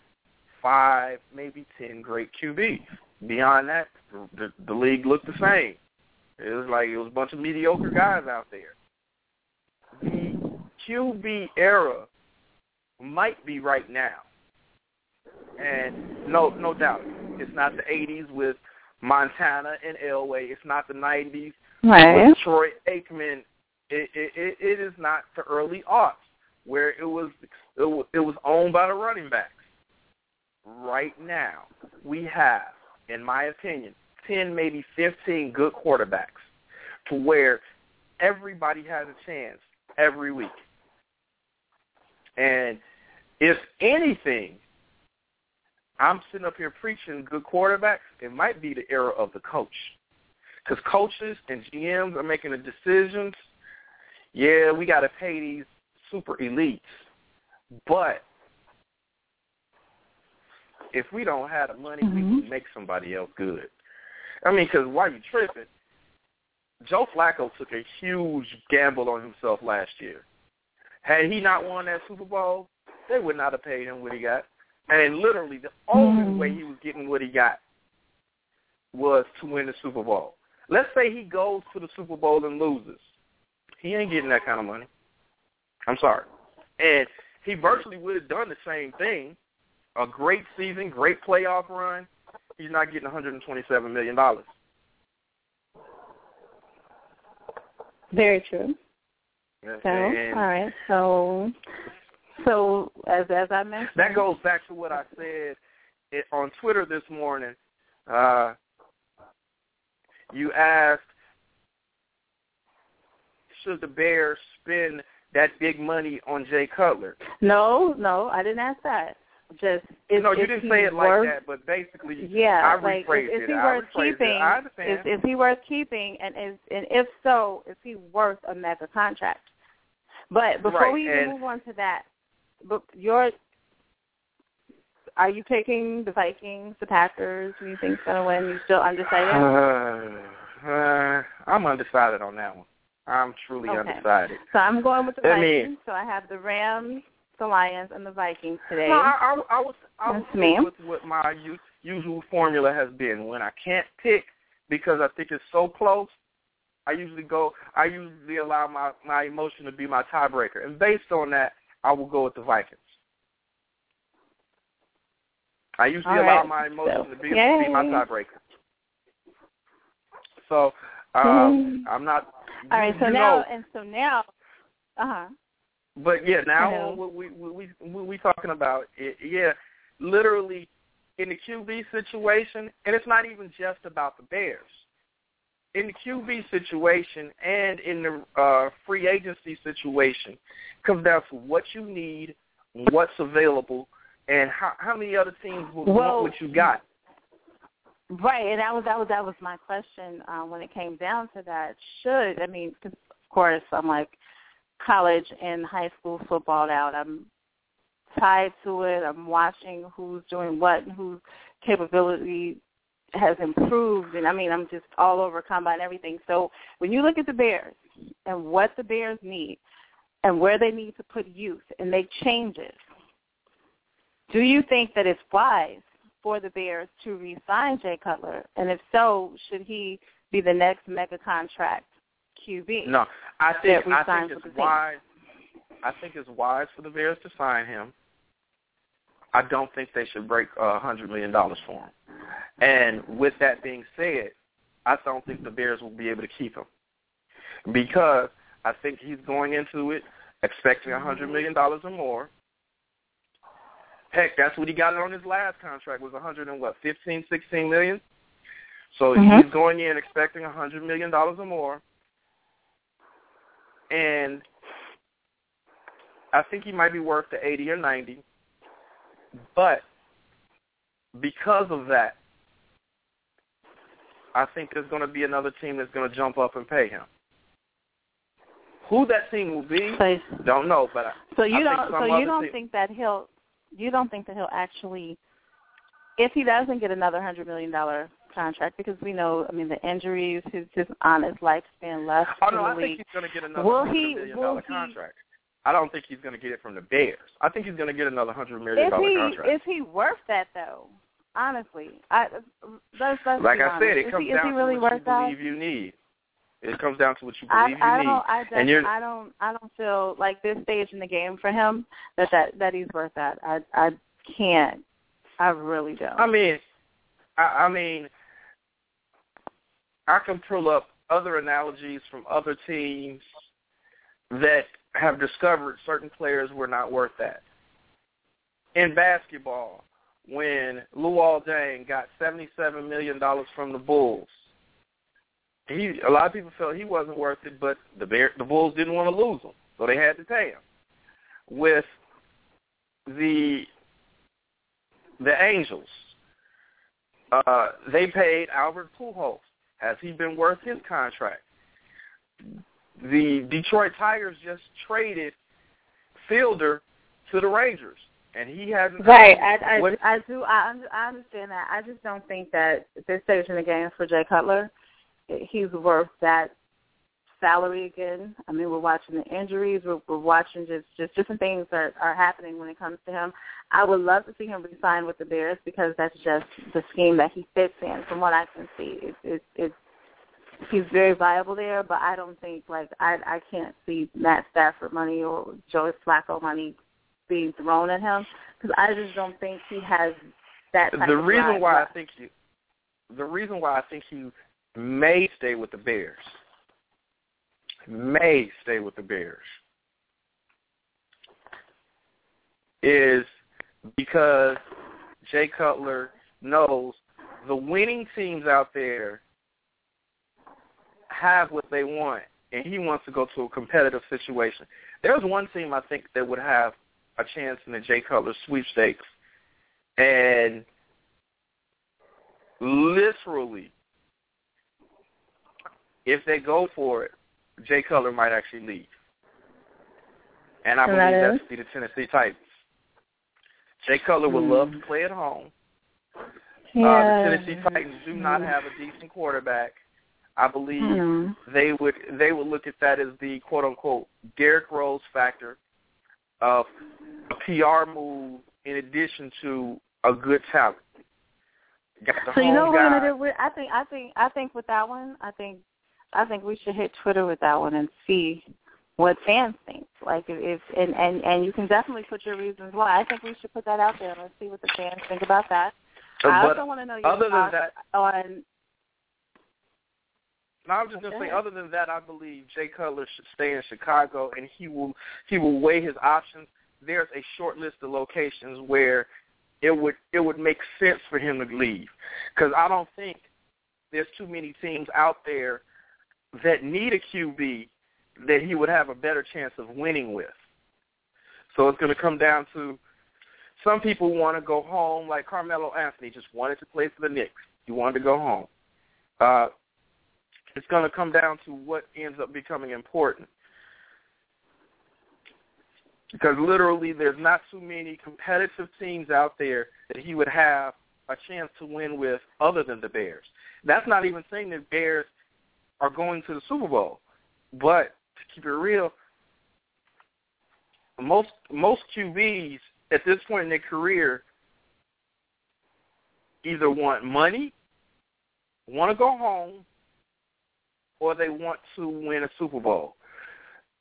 five, maybe 10 great QBs. Beyond that, the, the league looked the same. It was like it was a bunch of mediocre guys out there. The QB era might be right now. And no no doubt, it's not the 80s with Montana and Elway. It's not the 90s right. with Troy Aikman. It, it, it, is not the early aughts where it was it was, it was owned by the running backs. Right now, we have, in my opinion, 10, maybe 15 good quarterbacks to where everybody has a chance every week. And if anything, I'm sitting up here preaching good quarterbacks. It might be the era of the coach. Because coaches and GMs are making the decisions. Yeah, we got to pay these super elites. But if we don't have the money, mm-hmm. we can make somebody else good. I mean, because why you tripping? Joe Flacco took a huge gamble on himself last year. Had he not won that Super Bowl, they would not have paid him what he got. And literally, the only mm-hmm. way he was getting what he got was to win the Super Bowl. Let's say he goes to the Super Bowl and loses. He ain't getting that kind of money. I'm sorry. And he virtually would have done the same thing. A great season, great playoff run. He's not getting $127 million. Very true. So, and all right. So, so as as I mentioned, that goes back to what I said it, on Twitter this morning. Uh, you asked, should the Bears spend that big money on Jay Cutler? No, no, I didn't ask that. Just is, no, you is didn't say it worth, like that, but basically, yeah, I like rephrased is, is it. he worth keeping? It. I understand. Is, is he worth keeping? And is and if so, is he worth a mega contract? But before right, we and, move on to that, but your are you picking the Vikings, the Packers? Who you think's gonna win? You still undecided? Uh, uh, I'm undecided on that one. I'm truly okay. undecided. So I'm going with the I Vikings. mean, so I have the Rams, the Lions, and the Vikings today. No, I, I, I was I was me. with what my usual formula has been. When I can't pick because I think it's so close, I usually go. I usually allow my my emotion to be my tiebreaker, and based on that, I will go with the Vikings. I usually All allow my emotion So, to be, yay. to be my tiebreaker. So um, Mhm. I'm not. All right. So now and so now, uh huh. But yeah, now what we we we what we talking about? It, yeah, literally in the QB situation, and it's not even just about the Bears. In the QB situation and in the uh, free agency situation, comes down to what you need, what's available, and how how many other teams will Well, want what you got. Right, and that was that was that was my question uh, when it came down to that. Should I mean, cause of course, I'm like college and high school football out. I'm tied to it. I'm watching who's doing what and whose capability has improved, and I mean, I'm just all over combine everything. So when you look at the Bears and what the Bears need and where they need to put youth and make changes, do you think that it's wise for the Bears to re-sign Jay Cutler? And if so, should he be the next mega contract QB? No, I think I think it's the team. wise. I think it's wise for the Bears to sign him. I don't think they should break a hundred million dollars for him. And with that being said, I don't think the Bears will be able to keep him because I think he's going into it expecting a hundred million dollars or more. Heck, that's what he got on his last contract was a hundred and what, fifteen, sixteen million. So Mhm. he's going in expecting a hundred million dollars or more. And I think he might be worth the 80 or 90. But because of that, I think there's going to be another team that's going to jump up and pay him. Who that team will be, So, don't know. But I, so you I don't so you don't team- think that he'll you don't think that he'll actually if he doesn't get another hundred million dollar contract because we know I mean the injuries his his honest lifespan left Oh no, I think he's going to get another Will he- million will dollar he- contract. I don't think he's going to get it from the Bears. I think he's going to get another hundred million is dollar he contract. is he worth that though? Honestly, I let's, let's like I honest. said, it is comes he, down really to what you that? believe you need. It comes down to what you believe I you need. don't. I just, and you're, I don't. I don't feel like this stage in the game for him that that that he's worth that. I I can't. I really don't. I mean, I, I mean, I can pull up other analogies from other teams that have discovered certain players were not worth that. In basketball, when Luol Deng got seventy-seven million dollars from the Bulls, he a lot of people felt he wasn't worth it, but the Bear, the Bulls didn't want to lose him. so they had to pay him. With the the Angels, uh, they paid Albert Pujols. Has he been worth his contract? The Detroit Tigers just traded Fielder to the Rangers, and he hasn't. Right, I, I, I do. I, I understand that. I just don't think that at this stage in the game for Jay Cutler, he's worth that salary again. I mean, we're watching the injuries. We're, we're watching just just different things that are happening when it comes to him. I would love to see him resign with the Bears because that's just the scheme that he fits in. From what I can see, it's it's, it's he's very viable there. But I don't think like I I can't see Matt Stafford money or Joey Flacco money being thrown at him because I just don't think he has that. Type the of reason why left. I think you, the reason why I think he may stay with the Bears may stay with the Bears is because Jay Cutler knows the winning teams out there have what they want, and he wants to go to a competitive situation. There's one team I think that would have a chance in the Jay Cutler sweepstakes, and literally, if they go for it, Jay Cutler might actually leave. And I And believe that that's be the Tennessee Titans. Jay Cutler would Hmm. love to play at home. Yeah. Uh, the Tennessee Titans do not have a decent quarterback. I believe Hmm. they would they would look at that as the quote unquote Derrick Rose factor of a PR move in addition to a good talent. Got the So you know what we're gonna do? I think I think I think with that one, I think I think we should hit Twitter with that one and see what fans think. Like if, if and, and and you can definitely put your reasons why. I think we should put that out there and let's see what the fans think about that. Uh, I also want to know your other than that, on No, I'm just gonna say. Other than that, I believe Jay Cutler should stay in Chicago, and he will he will weigh his options. There's a short list of locations where it would it would make sense for him to leave, because I don't think there's too many teams out there that need a QB that he would have a better chance of winning with. So it's going to come down to some people want to go home, like Carmelo Anthony just wanted to play for the Knicks. He wanted to go home. Uh, it's going to come down to what ends up becoming important. Because literally there's not too many competitive teams out there that he would have a chance to win with other than the Bears. That's not even saying that Bears are going to the Super Bowl. But to keep it real, most most QBs at this point in their career either want money, want to go home, or they want to win a Super Bowl.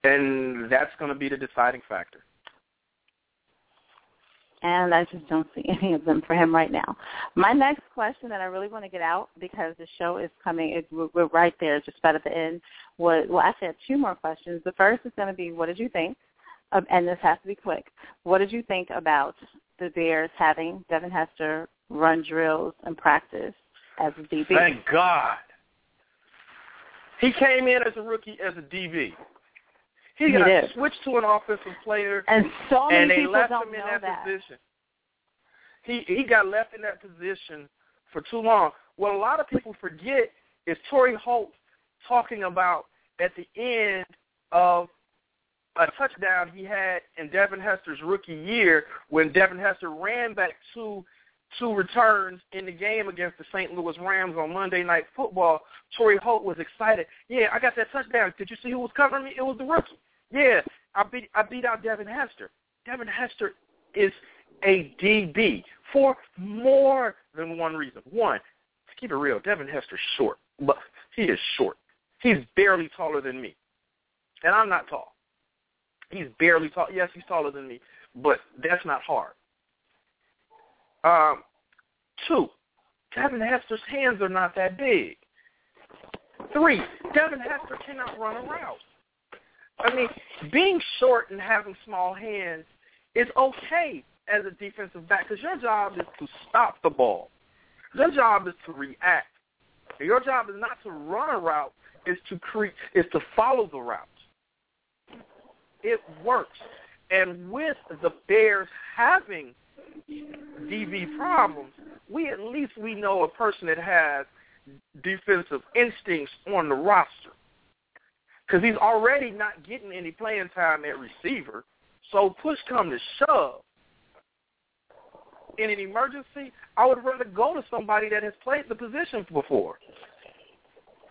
And that's going to be the deciding factor. And I just don't see any of them for him right now. My next question that I really want to get out because the show is coming, it, we're, right there, just about at the end. Was, well, actually, I have two more questions. The first is going to be, what did you think? Um, and this has to be quick. What did you think about the Bears having Devin Hester run drills and practice as a DB? Thank God. He came in as a rookie as a DB. He He got did. switched to an offensive player, And so many and they people left don't him in that, that. position. He he got left in that position for too long. What a lot of people forget is Torry Holt talking about at the end of a touchdown he had in Devin Hester's rookie year when Devin Hester ran back two two returns in the game against the St. Louis Rams on Monday Night Football. Torry Holt was excited. Yeah, I got that touchdown. Did you see who was covering me? It was the rookie. Yeah, I beat I beat out Devin Hester. Devin Hester is a DB for more than one reason. One, to keep it real, Devin Hester's short, but he is short. He's barely taller than me, and I'm not tall. He's barely tall. Yes, he's taller than me, but that's not hard. Um, two, Devin Hester's hands are not that big. Three, Devin Hester cannot run a route. I mean, being short and having small hands is okay as a defensive back because your job is to stop the ball. Your job is to react. Your job is not to run a route; is to create, is to follow the route. it works. And with the Bears having DB problems, we at least we know a person that has defensive instincts on the roster. Because he's already not getting any playing time at receiver. So push come to shove. In an emergency, I would rather go to somebody that has played the position before.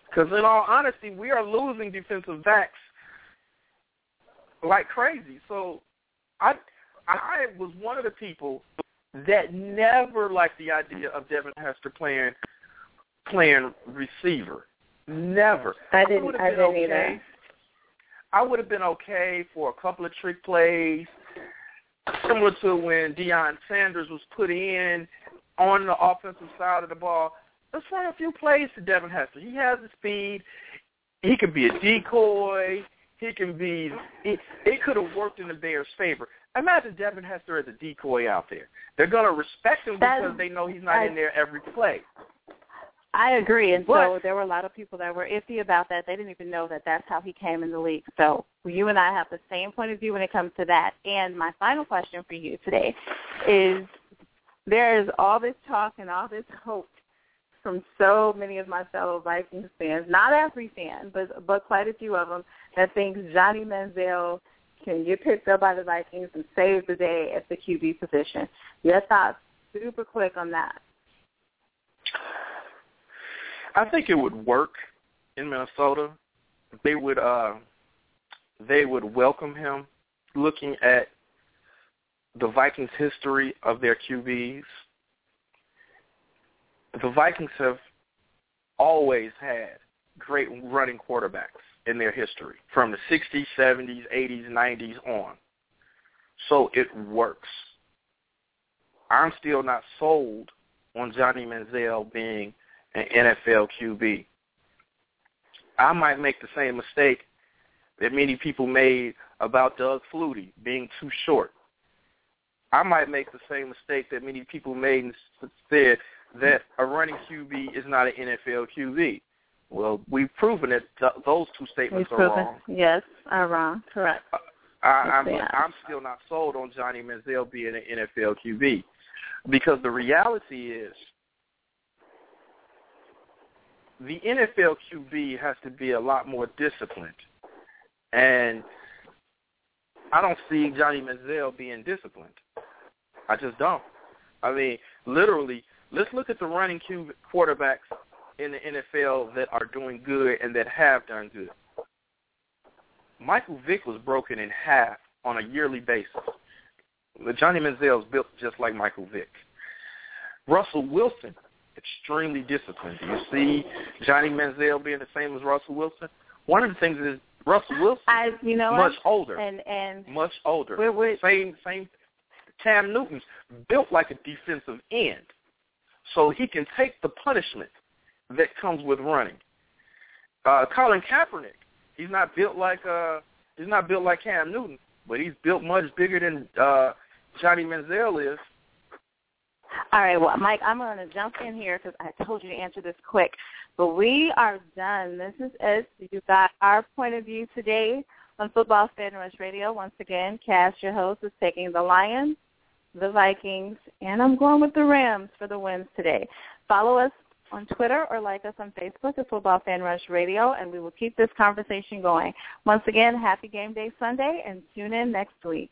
Because in all honesty, we are losing defensive backs like crazy. So I I was one of the people that never liked the idea of Devin Hester playing playing receiver. Never. I didn't. I, I didn't okay. either. I would have been okay for a couple of trick plays, similar to when Deion Sanders was put in on the offensive side of the ball. Let's run a few plays to Devin Hester. He has the speed. He can be a decoy. He can be. It, it could have worked in the Bears' favor. Imagine Devin Hester as a decoy out there. They're going to respect him because they know he's not I- in there every play. I agree, and so there were a lot of people that were iffy about that. They didn't even know that that's how he came in the league. So you and I have the same point of view when it comes to that. And my final question for you today is: there is all this talk and all this hope from so many of my fellow Vikings fans, not every fan, but but quite a few of them, that thinks Johnny Manziel can get picked up by the Vikings and save the day at the QB position. Your thoughts, super quick on that. I think it would work in Minnesota. They would uh they would welcome him looking at the Vikings history of their QBs. The Vikings have always had great running quarterbacks in their history from the 60s, 70s, 80s, 90s on. So it works. I'm still not sold on Johnny Manziel being an NFL QB. I might make the same mistake that many people made about Doug Flutie being too short. I might make the same mistake that many people made and said that a running QB is not an NFL QB. Well, we've proven that th- those two statements We've are proven, wrong. yes, are wrong. Correct. Uh, I, I'm, Yes, they. I'm still not sold on Johnny Manziel being an NFL QB because the reality is the NFL QB has to be a lot more disciplined, and I don't see Johnny Manziel being disciplined. I just don't. I mean, literally, let's look at the running Q quarterbacks in the NFL that are doing good and that have done good. Michael Vick was broken in half on a yearly basis. Johnny Manziel is built just like Michael Vick. Russell Wilson, extremely disciplined. Do you see Johnny Manziel being the same as Russell Wilson? One of the things is Russell Wilson, I, you know much what? older, And and much older. we're, we're Same, same. Cam Newton's built like a defensive end, so he can take the punishment that comes with running. Uh, Colin Kaepernick, he's not built like uh, he's not built like Cam Newton, but he's built much bigger than uh, Johnny Manziel is. All right, well, Mike, I'm going to jump in here because I told you to answer this quick. But we are done. This is it. You got our point of view today on Football Fan Rush Radio. Once again, Cass, your host, is taking the Lions, the Vikings, and I'm going with the Rams for the wins today. Follow us on Twitter or like us on Facebook at Football Fan Rush Radio, and we will keep this conversation going. Once again, happy game day Sunday, and tune in next week.